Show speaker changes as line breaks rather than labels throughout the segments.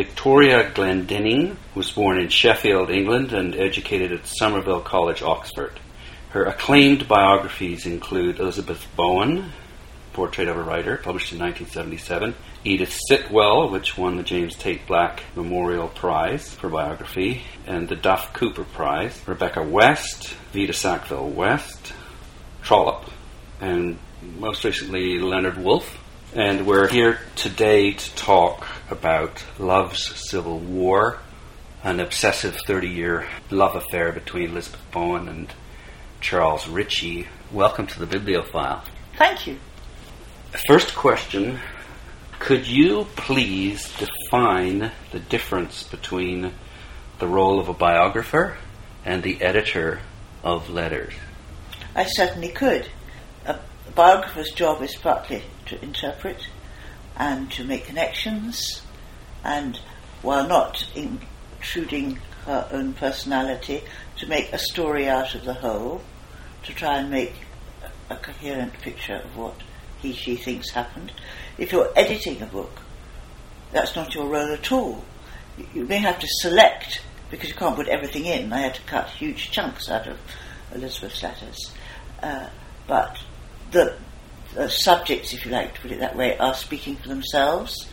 Victoria Glendinning was born in Sheffield, England, and educated at Somerville College, Oxford. Her acclaimed biographies include Elizabeth Bowen, Portrait of a Writer, published in 1977, Edith Sitwell, which won the James Tait Black Memorial Prize for biography, and the Duff Cooper Prize, Rebecca West, Vita Sackville West, Trollope, and most recently Leonard Woolf. And we're here today to talk about Love's Civil War, an obsessive 30 year love affair between Elizabeth Bowen and Charles Ritchie. Welcome to the Bibliofile.
Thank you.
First question Could you please define the difference between the role of a biographer and the editor of letters?
I certainly could. A biographer's job is partly to interpret and to make connections, and while not intruding her own personality, to make a story out of the whole, to try and make a coherent picture of what he, she thinks happened. If you're editing a book, that's not your role at all. You may have to select because you can't put everything in. I had to cut huge chunks out of Elizabeth's letters. Uh, but the, the, subjects, if you like to put it that way, are speaking for themselves,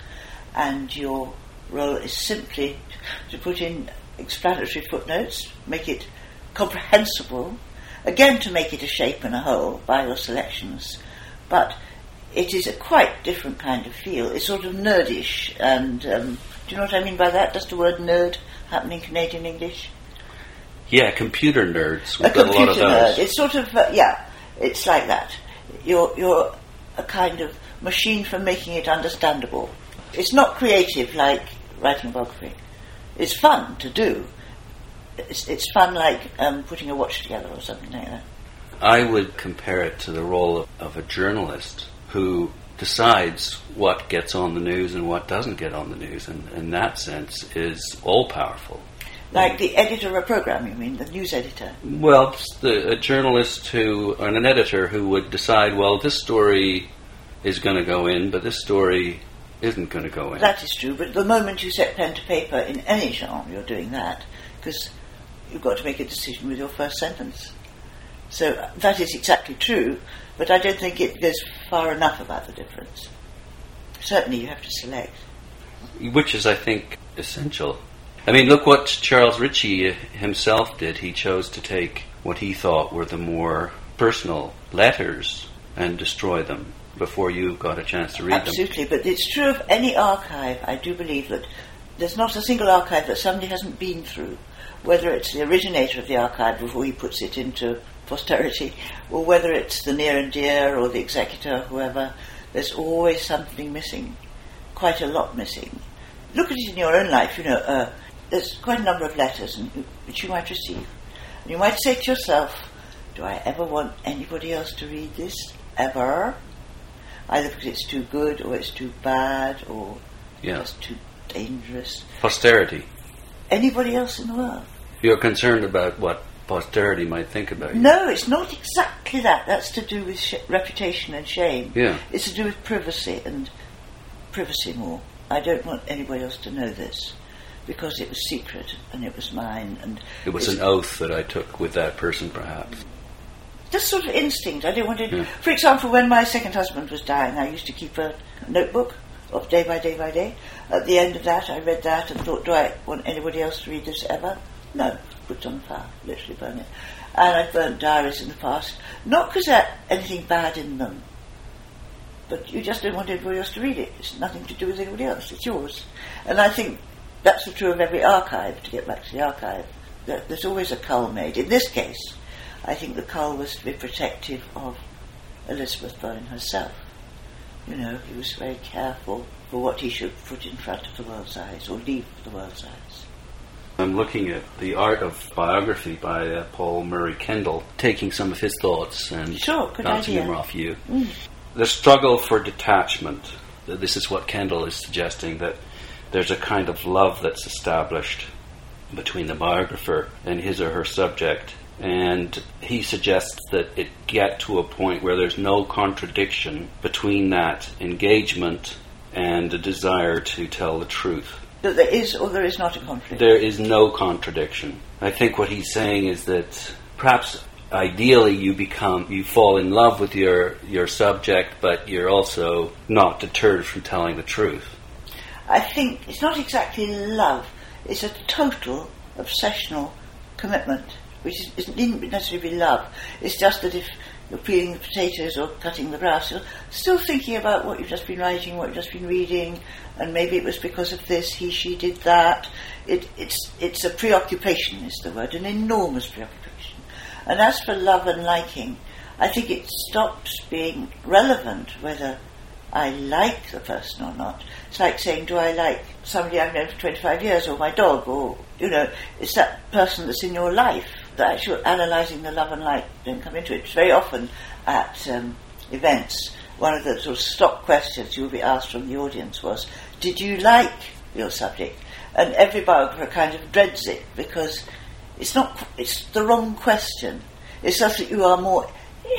and your role is simply to put in explanatory footnotes, make it comprehensible, again to make it a shape and a whole by your selections, but it is a quite different kind of feel. It's sort of nerdish, and um, do you know what I mean by that? Does the word nerd happen in Canadian English?
Yeah, computer nerds.
We've a computer
a
nerd. It's sort of uh, yeah, it's like that. You're you're a kind of machine for making it understandable. It's not creative like writing a biography. It's fun to do. It's, it's fun like um, putting a watch together or something like that.
I would compare it to the role of, of a journalist who decides what gets on the news and what doesn't get on the news, and in that sense is all powerful.
Like the editor of a program, you mean, the news editor?
Well, the, a journalist who, and an editor who would decide, well, this story is going to go in, but this story isn't going to go in.
That is true, but the moment you set pen to paper in any genre, you're doing that, because you've got to make a decision with your first sentence. So that is exactly true, but I don't think it goes far enough about the difference. Certainly, you have to select.
Which is, I think, essential. I mean, look what Charles Ritchie himself did. He chose to take what he thought were the more personal letters and destroy them before you got a chance to read
Absolutely,
them.
Absolutely, but it's true of any archive. I do believe that there's not a single archive that somebody hasn't been through, whether it's the originator of the archive before he puts it into posterity, or whether it's the near and dear or the executor, whoever, there's always something missing, quite a lot missing. Look at it in your own life, you know, uh, there's quite a number of letters and, which you might receive. And you might say to yourself, do I ever want anybody else to read this? Ever? Either because it's too good or it's too bad or yeah. just too dangerous.
Posterity.
Anybody else in the world?
You're concerned about what posterity might think about you.
No, it's not exactly that. That's to do with sh- reputation and shame.
Yeah.
It's to do with privacy and privacy more. I don't want anybody else to know this because it was secret and it was mine. And
it was an oath that I took with that person, perhaps.
Just sort of instinct. I didn't want to. Yeah. For example, when my second husband was dying, I used to keep a notebook of day by day by day. At the end of that, I read that and thought, do I want anybody else to read this ever? No put it on fire, literally burn it. And I've burnt diaries in the past, not because there's anything bad in them, but you just don't want anybody else to read it. It's nothing to do with anybody else, it's yours. And I think that's true of every archive, to get back to the archive. There's always a cull made. In this case, I think the cull was to be protective of Elizabeth Bowen herself. You know, he was very careful for what he should put in front of the world's eyes or leave the world's eyes.
I'm looking at the art of biography by uh, Paul Murray Kendall, taking some of his thoughts and
sure,
bouncing
idea.
them off you. Mm. The struggle for detachment. This is what Kendall is suggesting that there's a kind of love that's established between the biographer and his or her subject. And he suggests that it get to a point where there's no contradiction between that engagement and a desire to tell the truth
That there is or there is not a conflict.
There is no contradiction. I think what he's saying is that perhaps ideally you become you fall in love with your your subject, but you're also not deterred from telling the truth.
I think it's not exactly love; it's a total obsessional commitment, which is, isn't necessarily be love. It's just that if you're peeling the potatoes or cutting the grass, you're still thinking about what you've just been writing, what you've just been reading, and maybe it was because of this, he, she did that. It, it's, it's a preoccupation, is the word, an enormous preoccupation. And as for love and liking, I think it stops being relevant whether I like the person or not. It's like saying, do I like somebody I've known for 25 years or my dog or, you know, it's that person that's in your life. The actual analysing the love and like don't come into it. It's very often at um, events, one of the sort of stock questions you will be asked from the audience was, did you like your subject? And every biographer kind of dreads it because it's not, it's the wrong question. It's just that you are more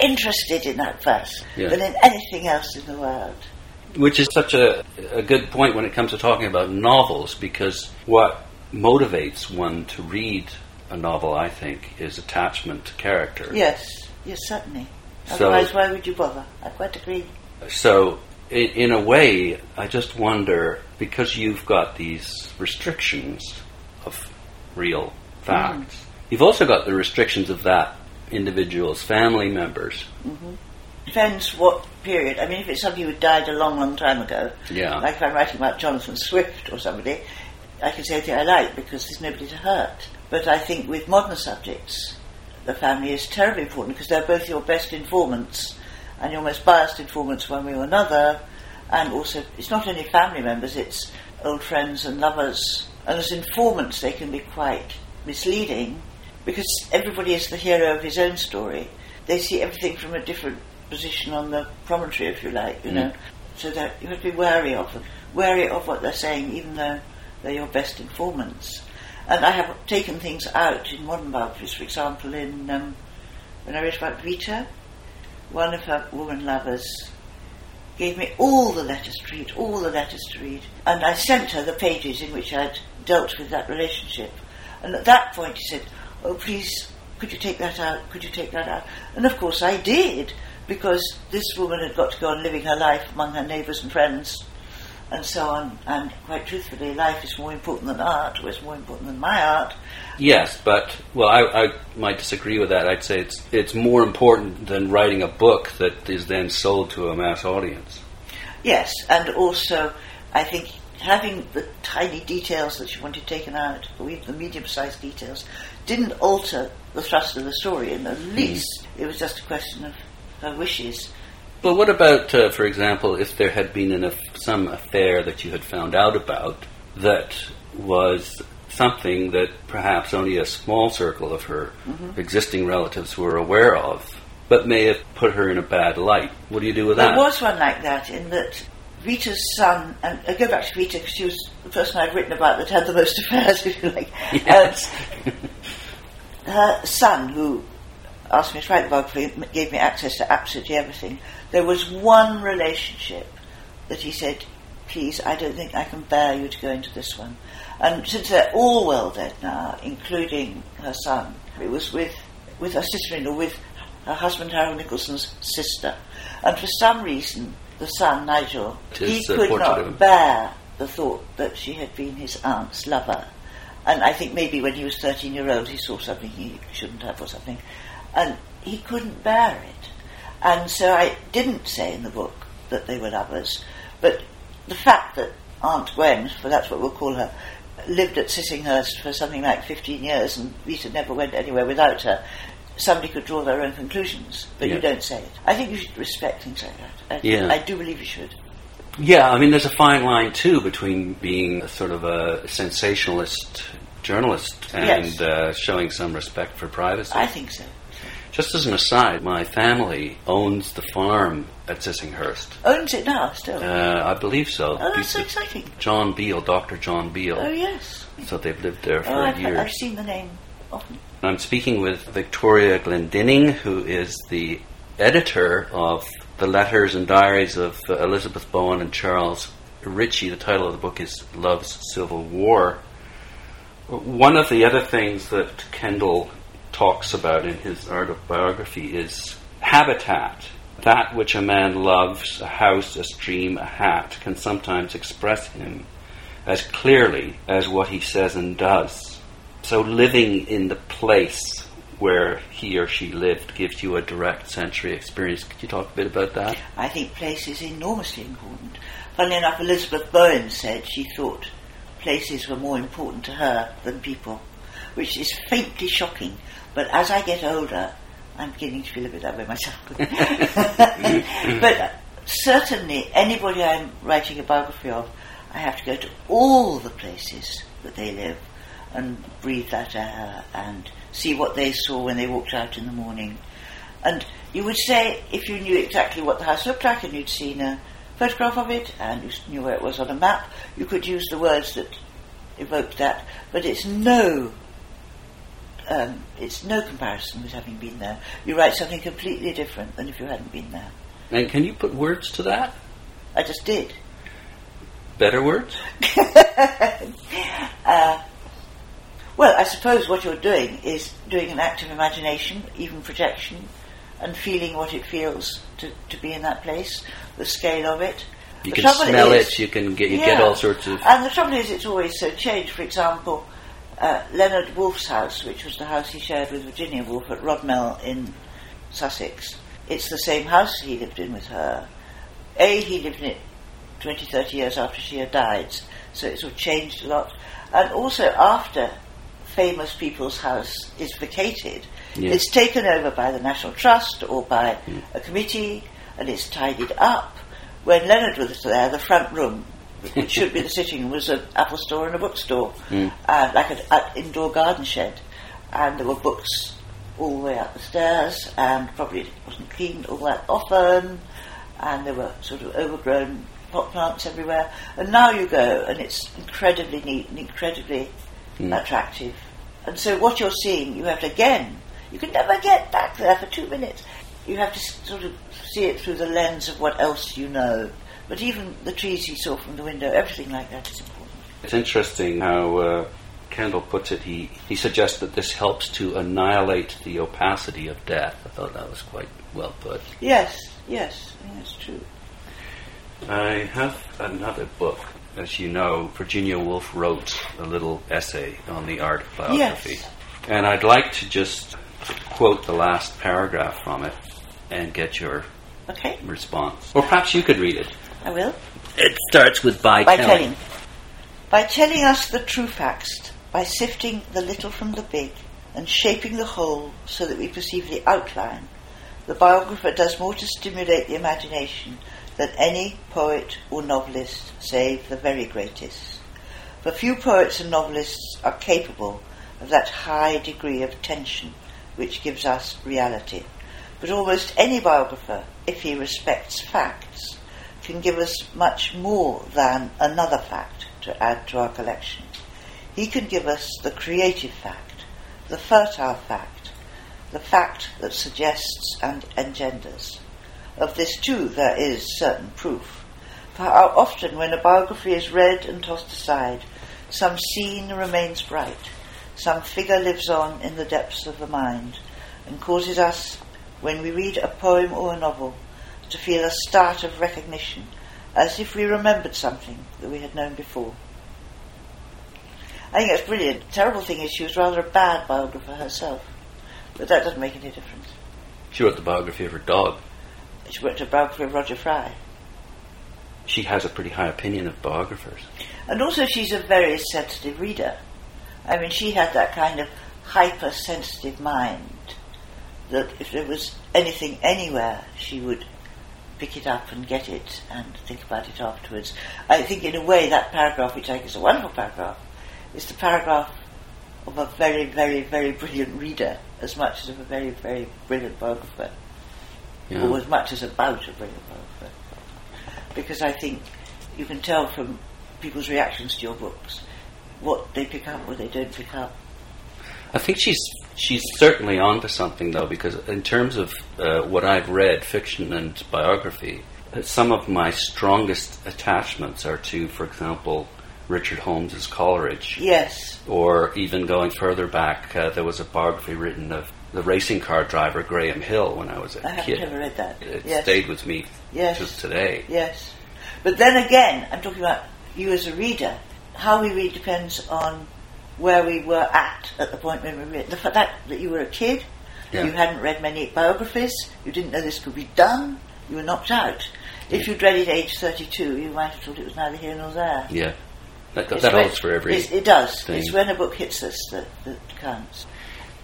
interested in that verse yeah. than in anything else in the world.
Which is such a, a good point when it comes to talking about novels, because what motivates one to read a novel, I think, is attachment to character.
Yes, yes, certainly. Otherwise, so, why would you bother? I quite agree.
So, in, in a way, I just wonder because you've got these restrictions of real facts, mm. you've also got the restrictions of that individuals, family members.
Mm-hmm. Depends what period. I mean, if it's somebody who died a long, long time ago,
yeah.
like if I'm writing about Jonathan Swift or somebody, I can say anything I like because there's nobody to hurt. But I think with modern subjects, the family is terribly important because they're both your best informants and your most biased informants one way or another. And also, it's not only family members, it's old friends and lovers. And as informants, they can be quite misleading because everybody is the hero of his own story. They see everything from a different position on the promontory, if you like, you mm. know. So that you have to be wary of them, wary of what they're saying, even though they're your best informants. And I have taken things out in modern biographies, for example, in um, when I wrote about Vita, one of her woman lovers gave me all the letters to read, all the letters to read, and I sent her the pages in which I'd dealt with that relationship. And at that point, he said, oh, please, could you take that out? Could you take that out? And of course I did, because this woman had got to go on living her life among her neighbours and friends and so on. And quite truthfully, life is more important than art, or it's more important than my art.
Yes, but well, I, I, might disagree with that. I'd say it's it's more important than writing a book that is then sold to a mass audience.
Yes, and also I think having the tiny details that she wanted taken out, or even the medium-sized details, didn't alter the thrust of the story in the hmm. least. Mm. It was just a question of her wishes.
But what about, uh, for example, if there had been an, some affair that you had found out about that was something that perhaps only a small circle of her mm-hmm. existing relatives were aware of, but may have put her in a bad light? What do you do with
there
that?
There was one like that in that Vita's son, and I go back to Vita because she was the person I've written about that had the most affairs, if you like.
Yes.
Um, her son, who asked me to write the biography, gave me access to absolutely everything. There was one relationship that he said, please, I don't think I can bear you to go into this one. And since they're all well dead now, including her son, it was with, with her sister-in-law, with her husband Harold Nicolson's sister. And for some reason, the son, Nigel, he could not bear the thought that she had been his aunt's lover. And I think maybe when he was 13 year old, he saw something he shouldn't have or something. And he couldn't bear it. And so I didn't say in the book that they were lovers. But the fact that Aunt Gwen, for that's what we'll call her, lived at Sissinghurst for something like 15 years and Vita never went anywhere without her, somebody could draw their own conclusions, but yeah. you don't say it. I think you should respect things like that. I,
yeah.
I do believe you should.
Yeah, I mean, there's a fine line too between being a sort of a sensationalist journalist and
yes.
uh, showing some respect for privacy.
I think so.
Just as an aside, my family owns the farm at Sissinghurst.
Owns it now, still?
Uh, I believe so.
Oh, that's so exciting.
John Beale, Dr. John Beale.
Oh, yes.
So they've lived there for
oh, I've,
years.
I've seen the name often.
I'm speaking with Victoria Glendinning, who is the editor of the letters and diaries of uh, Elizabeth Bowen and Charles Ritchie. The title of the book is Love's Civil War. One of the other things that Kendall talks about in his autobiography is habitat. That which a man loves, a house, a stream, a hat, can sometimes express him as clearly as what he says and does. So living in the place where he or she lived gives you a direct sensory experience. Could you talk a bit about that?
I think place is enormously important. Funnily enough, Elizabeth Bowen said she thought places were more important to her than people, which is faintly shocking. But as I get older, I'm beginning to feel a bit that way myself. but certainly, anybody I'm writing a biography of, I have to go to all the places that they live and breathe that air and see what they saw when they walked out in the morning. And you would say, if you knew exactly what the house looked like and you'd seen a photograph of it and you knew where it was on a map, you could use the words that evoked that. But it's no, um, it's no comparison with having been there. You write something completely different than if you hadn't been there.
And can you put words to that?
I just did.
Better words?
uh, well, I suppose what you're doing is doing an act of imagination, even projection, and feeling what it feels to, to be in that place, the scale of it.
You
The
can smell
is-
it. You can get you
Yeah.
get all sorts of.
And the trouble is, it's always so changed. For example, uh, Leonard Woolf's house, which was the house he shared with Virginia Woolf at Rodmell in Sussex, it's the same house he lived in with her. A, he lived in it 20, 30 years after she had died, so it sort of changed a lot. And also, after famous people's house is vacated,
Yes.
it's taken over by the National Trust or by a committee and it's tidied up. When Leonard was there, the front room, which should be the sitting room, was an apple store and a bookstore,
Mm.
and like an an indoor garden shed. And there were books all the way up the stairs, and probably it wasn't cleaned all that often, and there were sort of overgrown pot plants everywhere. And now you go, and it's incredibly neat and incredibly
Mm.
attractive. And so what you're seeing, you have to again, you can never get back there for two minutes. You have to sort of see it through the lens of what else you know. But even the trees he saw from the window, everything like that is important.
It's interesting how uh, Kendall puts it. He he suggests that this helps to annihilate the opacity of death. I thought that was quite well put.
Yes, yes, that's true.
I have another book. As you know, Virginia Woolf wrote a little essay on the art of biography.
Yes.
And I'd like to just quote the last paragraph from it and get your
Okay,
response. Or perhaps you could read it.
I will.
It starts with by,
By
telling.
telling. By telling us the true facts, by sifting the little from the big, and shaping the whole so that we perceive the outline, the biographer does more to stimulate the imagination than any poet or novelist, save the very greatest. For few poets and novelists are capable of that high degree of tension which gives us reality. But almost any biographer, if he respects facts, can give us much more than another fact to add to our collection. He can give us the creative fact, the fertile fact, the fact that suggests and engenders. Of this too there is certain proof. For how often when a biography is read and tossed aside, some scene remains bright, some figure lives on in the depths of the mind, and causes us, when we read a poem or a novel, to feel a start of recognition, as if we remembered something that we had known before. I think that's brilliant. The terrible thing is she was rather a bad biographer herself, but that doesn't make any difference.
She wrote the biography of her dog.
She wrote a biography of Roger Fry.
She has a pretty high opinion of biographers.
And also, she's a very sensitive reader. I mean, she had that kind of hypersensitive mind that if there was anything anywhere, she would pick it up and get it and think about it afterwards. I think, in a way, that paragraph, which I think is a wonderful paragraph, is the paragraph of a very, very, very brilliant reader as much as of a very, very brilliant biographer,
Yeah.
or as much as about a brilliant biographer. Because I think you can tell from people's reactions to your books what they pick up, what they don't pick up.
I think she's she's certainly onto something though, because in terms of uh, what I've read, fiction and biography, some of my strongest attachments are to, for example, Richard Holmes's Coleridge.
Yes.
Or even going further back, uh, there was a biography written of the racing car driver Graham Hill when I was a
I haven't
kid.
ever read that.
It
yes.
stayed with me
Yes.
to today.
Yes. But then again, I'm talking about you as a reader. How we read depends on where we were at at the point when we read. The fact that you were a kid,
Yeah.
you hadn't read many biographies, you didn't know this could be done, you were knocked out. If you'd read it at age 32, you might have thought it was neither here nor there.
Yeah. That, that holds for every.
It, it does.
thing.
It's when a book hits us that, that counts.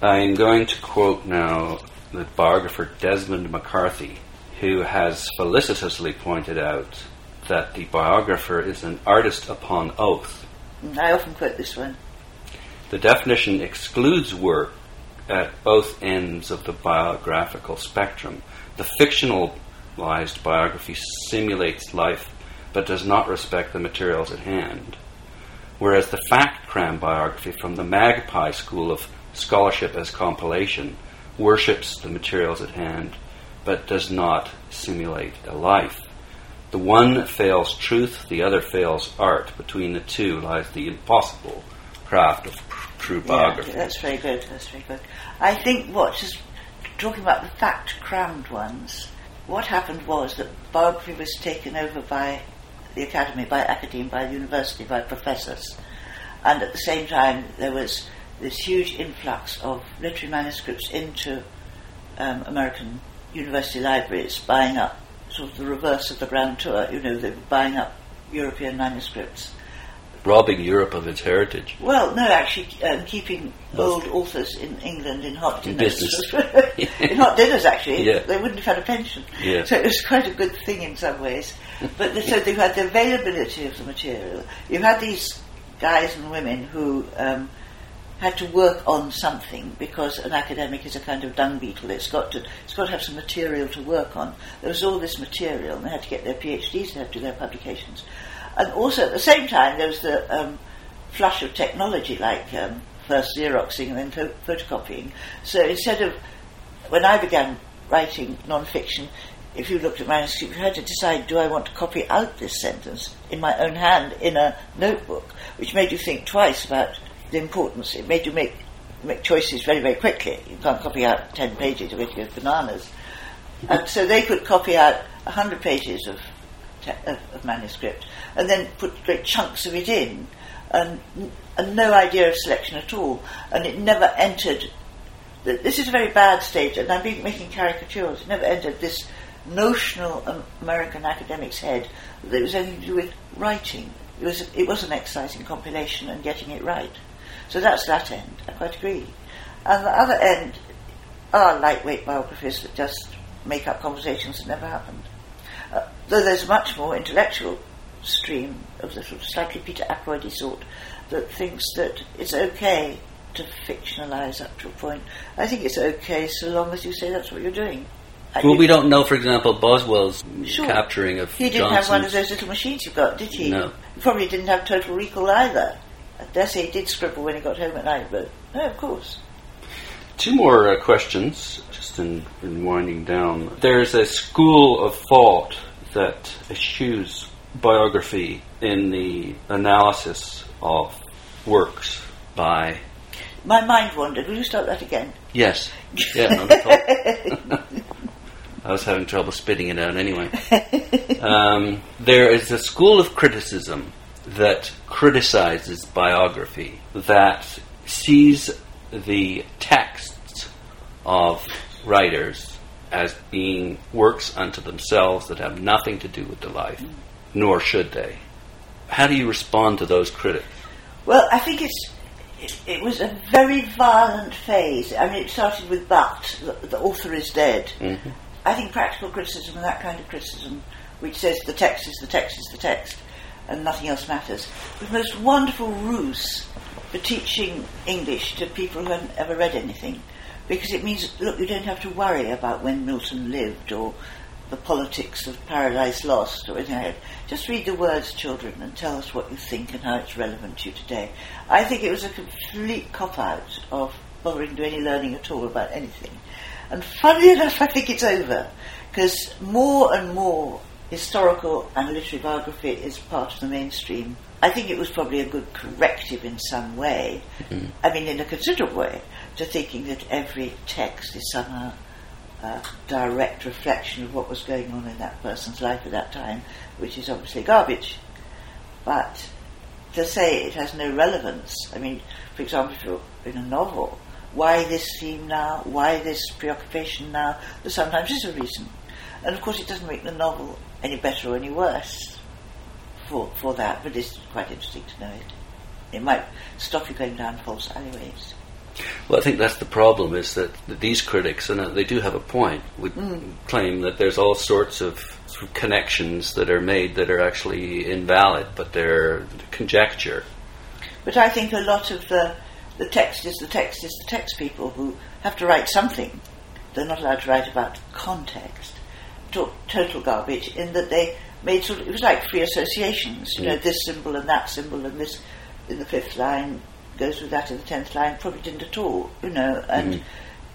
I'm going to quote now the biographer Desmond MacCarthy, who has felicitously pointed out that the biographer is an artist upon oath.
I often quote this one.
The definition excludes work at both ends of the biographical spectrum. The fictionalized biography simulates life but does not respect the materials at hand, whereas the fact cram biography from the Magpie School of Scholarship as compilation worships the materials at hand but does not simulate a life. The one fails truth, the other fails art. Between the two lies the impossible craft of true biography.
Yeah, that's very good. That's very good. I think what just talking about the fact crammed ones. What happened was that biography was taken over by the academy, by academe, by the university, by professors, and at the same time there was this huge influx of literary manuscripts into um, American university libraries, buying up sort of the reverse of the Grand Tour. You know, they were buying up European manuscripts.
robbing Europe of its heritage.
Well, no, actually, um, keeping
Both.
old authors in England in hot dinners. in hot dinners, actually.
Yeah.
They wouldn't have had a pension.
Yeah.
So it was quite a good thing in some ways. But the, so they had the availability of the material. You had these guys and women who um, had to work on something because an academic is a kind of dung beetle. It's got to it's got to have some material to work on. There was all this material, and they had to get their PhDs, they had to do their publications, and also at the same time there was the um, flush of technology, like um, first Xeroxing and then pho- photocopying. So instead of when I began writing non-fiction, if you looked at my manuscript, you had to decide: do I want to copy out this sentence in my own hand in a notebook, which made you think twice about the importance. It made you make make choices very very quickly. You can't copy out ten pages; going go bananas. And so they could copy out hundred pages of, te- of of manuscript and then put great chunks of it in, and, and no idea of selection at all, and it never entered th- this is a very bad stage, and I'm being, making caricatures. It never entered this notional American academic's head that it was anything to do with writing. It was it was an exercise in compilation and getting it right. So that's that end. I quite agree. And the other end are lightweight biographies that just make up conversations that never happened. Uh, though there's a much more intellectual stream of the sort of slightly Peter Ackroydy sort that thinks that it's okay to fictionalise up to a point. I think it's okay so long as you say that's what you're doing. Uh,
Well, we don't know, for example, Boswell's
Sure.
capturing of
He didn't have one of those little machines you've got, did he?
No.
He probably didn't have total recall either. I dare say he did scribble when he got home at night, but no, of course.
Two more uh, questions, just in, in winding down. There's a school of thought that eschews biography in the analysis of works by.
My mind wandered. Will you start that again?
Yes. Yeah. I was having trouble spitting it out anyway. Um, there is a school of criticism that criticizes biography, that sees the texts of writers as being works unto themselves that have nothing to do with the life, nor should they. How do you respond to those critics?
Well, I think it's it, it was a very violent phase. I mean, it started with But, the, the author is dead.
Mhm.
I think practical criticism and that kind of criticism, which says the text is the text is the text, and nothing else matters, the most wonderful ruse for teaching English to people who haven't ever read anything, because it means look, you don't have to worry about when Milton lived or the politics of Paradise Lost or anything like that. Just read the words, children, and tell us what you think and how it's relevant to you today. I think it was a complete cop out of bothering to do any learning at all about anything. And funnily enough, I think it's over because more and more historical and literary biography is part of the mainstream. I think it was probably a good corrective in some way,
Mm-hmm.
I mean, in a considerable way, to thinking that every text is somehow a direct reflection of what was going on in that person's life at that time, which is obviously garbage. But to say it has no relevance, I mean, for example, if you're in a novel, why this theme now? Why this preoccupation now? There sometimes is a reason. And of course, it doesn't make the novel any better or any worse for, for that, but it's quite interesting to know it. It might stop you going down false alleyways.
Well, I think that's the problem is that, these critics, and uh, they do have a point, would claim that there's all sorts of, of connections that are made that are actually invalid, but they're conjecture.
But I think a lot of the, the text is the text is the text people who have to write something. They're not allowed to write about context. To- total garbage in that they made sort of, it was like free associations. You know,
Mm.
this symbol and that symbol and this in the fifth line goes with that in the tenth line. Probably didn't at all. You know, and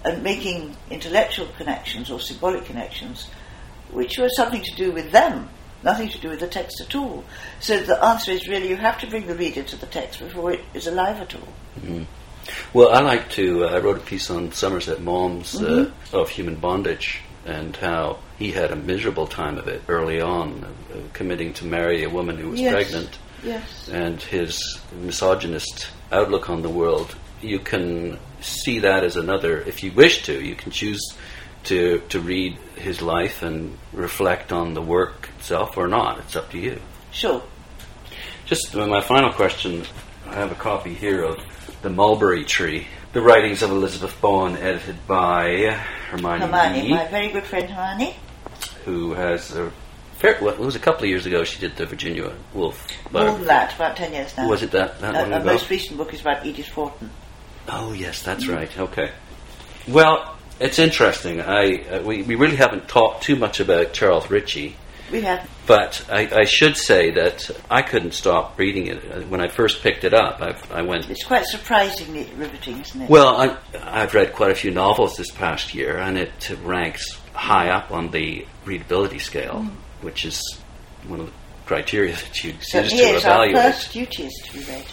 and making intellectual connections or symbolic connections, which were something to do with them, nothing to do with the text at all. So the answer is really you have to bring the reader to the text before it is alive at all.
Well, I like to. Uh, I wrote a piece on Somerset Maugham's uh, of human bondage and how he had a miserable time of it early on, uh, committing to marry a woman who was
Yes.
pregnant,
Yes.
and his misogynist outlook on the world. You can see that as another. If you wish to, you can choose to to read his life and reflect on the work itself, or not. It's up to you.
Sure.
Just my final question. I have a copy here of The Mulberry Tree, the writings of Elizabeth Bowen, edited by Hermione,
Hermione,
Lee,
my very good friend Hermione.
who has a fair. Well, it was a couple of years ago. She did the Virginia Woolf.
More than that, about ten years now.
Was it that that
Uh, her most recent book is about Edith Wharton.
Oh yes, that's right. Okay. Well, it's interesting. I uh, we we really haven't talked too much about Charles Ritchie.
We have
But I, I should say that I couldn't stop reading it Uh, when I first picked it up. I, I went
it's quite surprisingly riveting, isn't it?
Well, I, I've read quite a few novels this past year, and it ranks high up on the readability scale, which is one of the criteria that you
so
use to
here's our
evaluate.
first duty is to be read.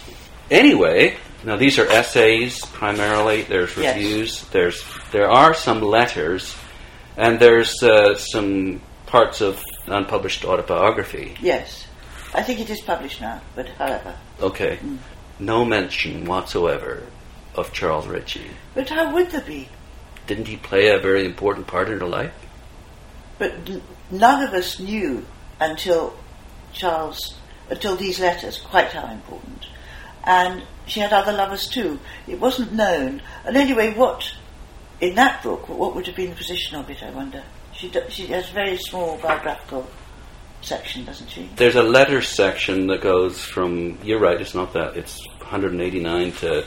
Anyway, now these are essays primarily. There's
Yes.
reviews. There's there are some letters, and there's uh, some parts of unpublished autobiography.
Yes. I think it is published now, but however.
Okay, mm. no mention whatsoever of Charles Ritchie.
But how would there be?
Didn't he play a very important part in her life?
But n- none of us knew until Charles, until these letters, quite how important. And she had other lovers too. It wasn't known. And anyway, what, in that book, what would have been the position of it, I wonder? She, do, she has a very small biographical section, doesn't she?
There's a letter section that goes from. You're right. It's not that. It's 189 to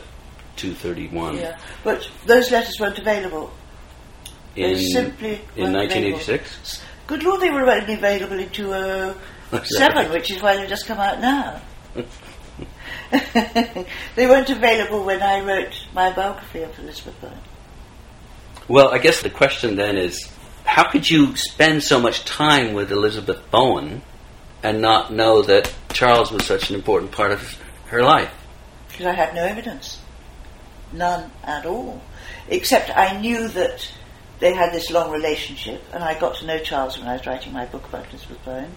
231
Yeah. But those letters weren't available.
in
they simply
in 1986.
Good Lord, they were only available in 2007, which is why they've just come out now. they weren't available when I wrote my biography of Elizabeth Bowen.
Well, I guess the question then is, how could you spend so much time with Elizabeth Bowen and not know that Charles was such an important part of her life?
Because I had no evidence. None at all. Except I knew that they had this long relationship, and I got to know Charles when I was writing my book about Elizabeth Bowen,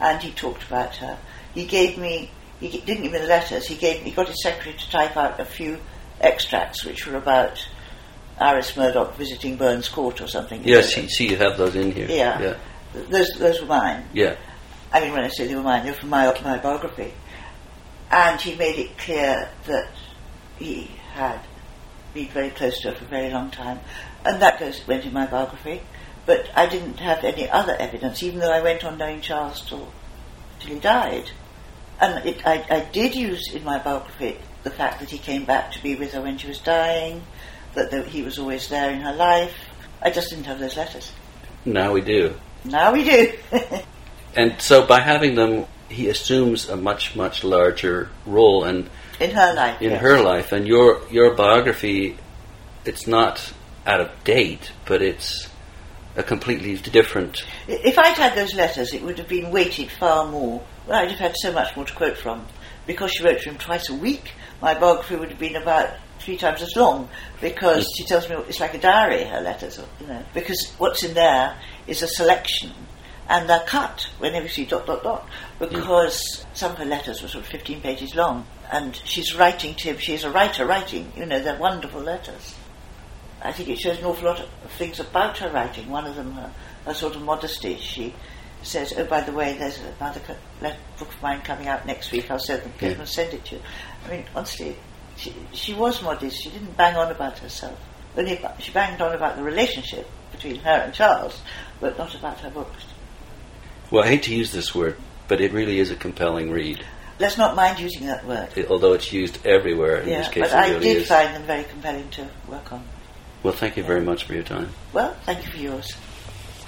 and he talked about her. He gave me, he didn't give me the letters, he gave, he got his secretary to type out a few extracts which were about Iris Murdoch visiting Bowen's Court or something.
Yes, see, you have those in here.
Yeah.
yeah,
Those, those were mine.
yeah.
I mean, when I say they were mine, they were from my, my biography. And he made it clear that he had been very close to her for a very long time. And that goes went in my biography. But I didn't have any other evidence, even though I went on knowing Charles till, till he died. And it, I, I did use in my biography the fact that he came back to be with her when she was dying, that the, he was always there in her life. I just didn't have those letters.
Now we do.
Now we do.
And so by having them, he assumes a much, much larger role and
in her life.
in
yes.
her life. And your your biography, it's not out of date, but it's a completely different.
If I'd had those letters, it would have been weighted far more. Well, I'd have had so much more to quote from. Because she wrote to him twice a week, my biography would have been about three times as long because she tells me it's like a diary, her letters, you know. Because what's in there is a selection and they're cut whenever you see dot dot dot because some of her letters were sort of 15 pages long and she's writing to him, she's a writer writing, you know, they're wonderful letters. I think it shows an awful lot of things about her writing. One of them, her, her sort of modesty. She says, "Oh, by the way, there's another book of mine coming out next week. I'll send, them, yeah. send it to you." I mean, honestly, she, she was modest. She didn't bang on about herself. Only she banged on about the relationship between her and Charles, but not about her books.
Well, I hate to use this word, but it really is a compelling read.
Let's not mind using that word.
It, although it's used everywhere in
yeah,
this case.
But I
really
did
is.
find them very compelling to work on.
Well, thank you very much for your time.
Well, thank you for yours.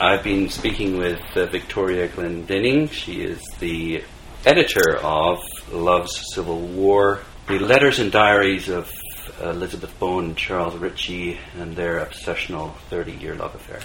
I've been speaking with uh, Victoria Glendinning. She is the editor of Love's Civil War, the letters and diaries of Elizabeth Bowen and Charles Ritchie, and their obsessional 30 year love affair.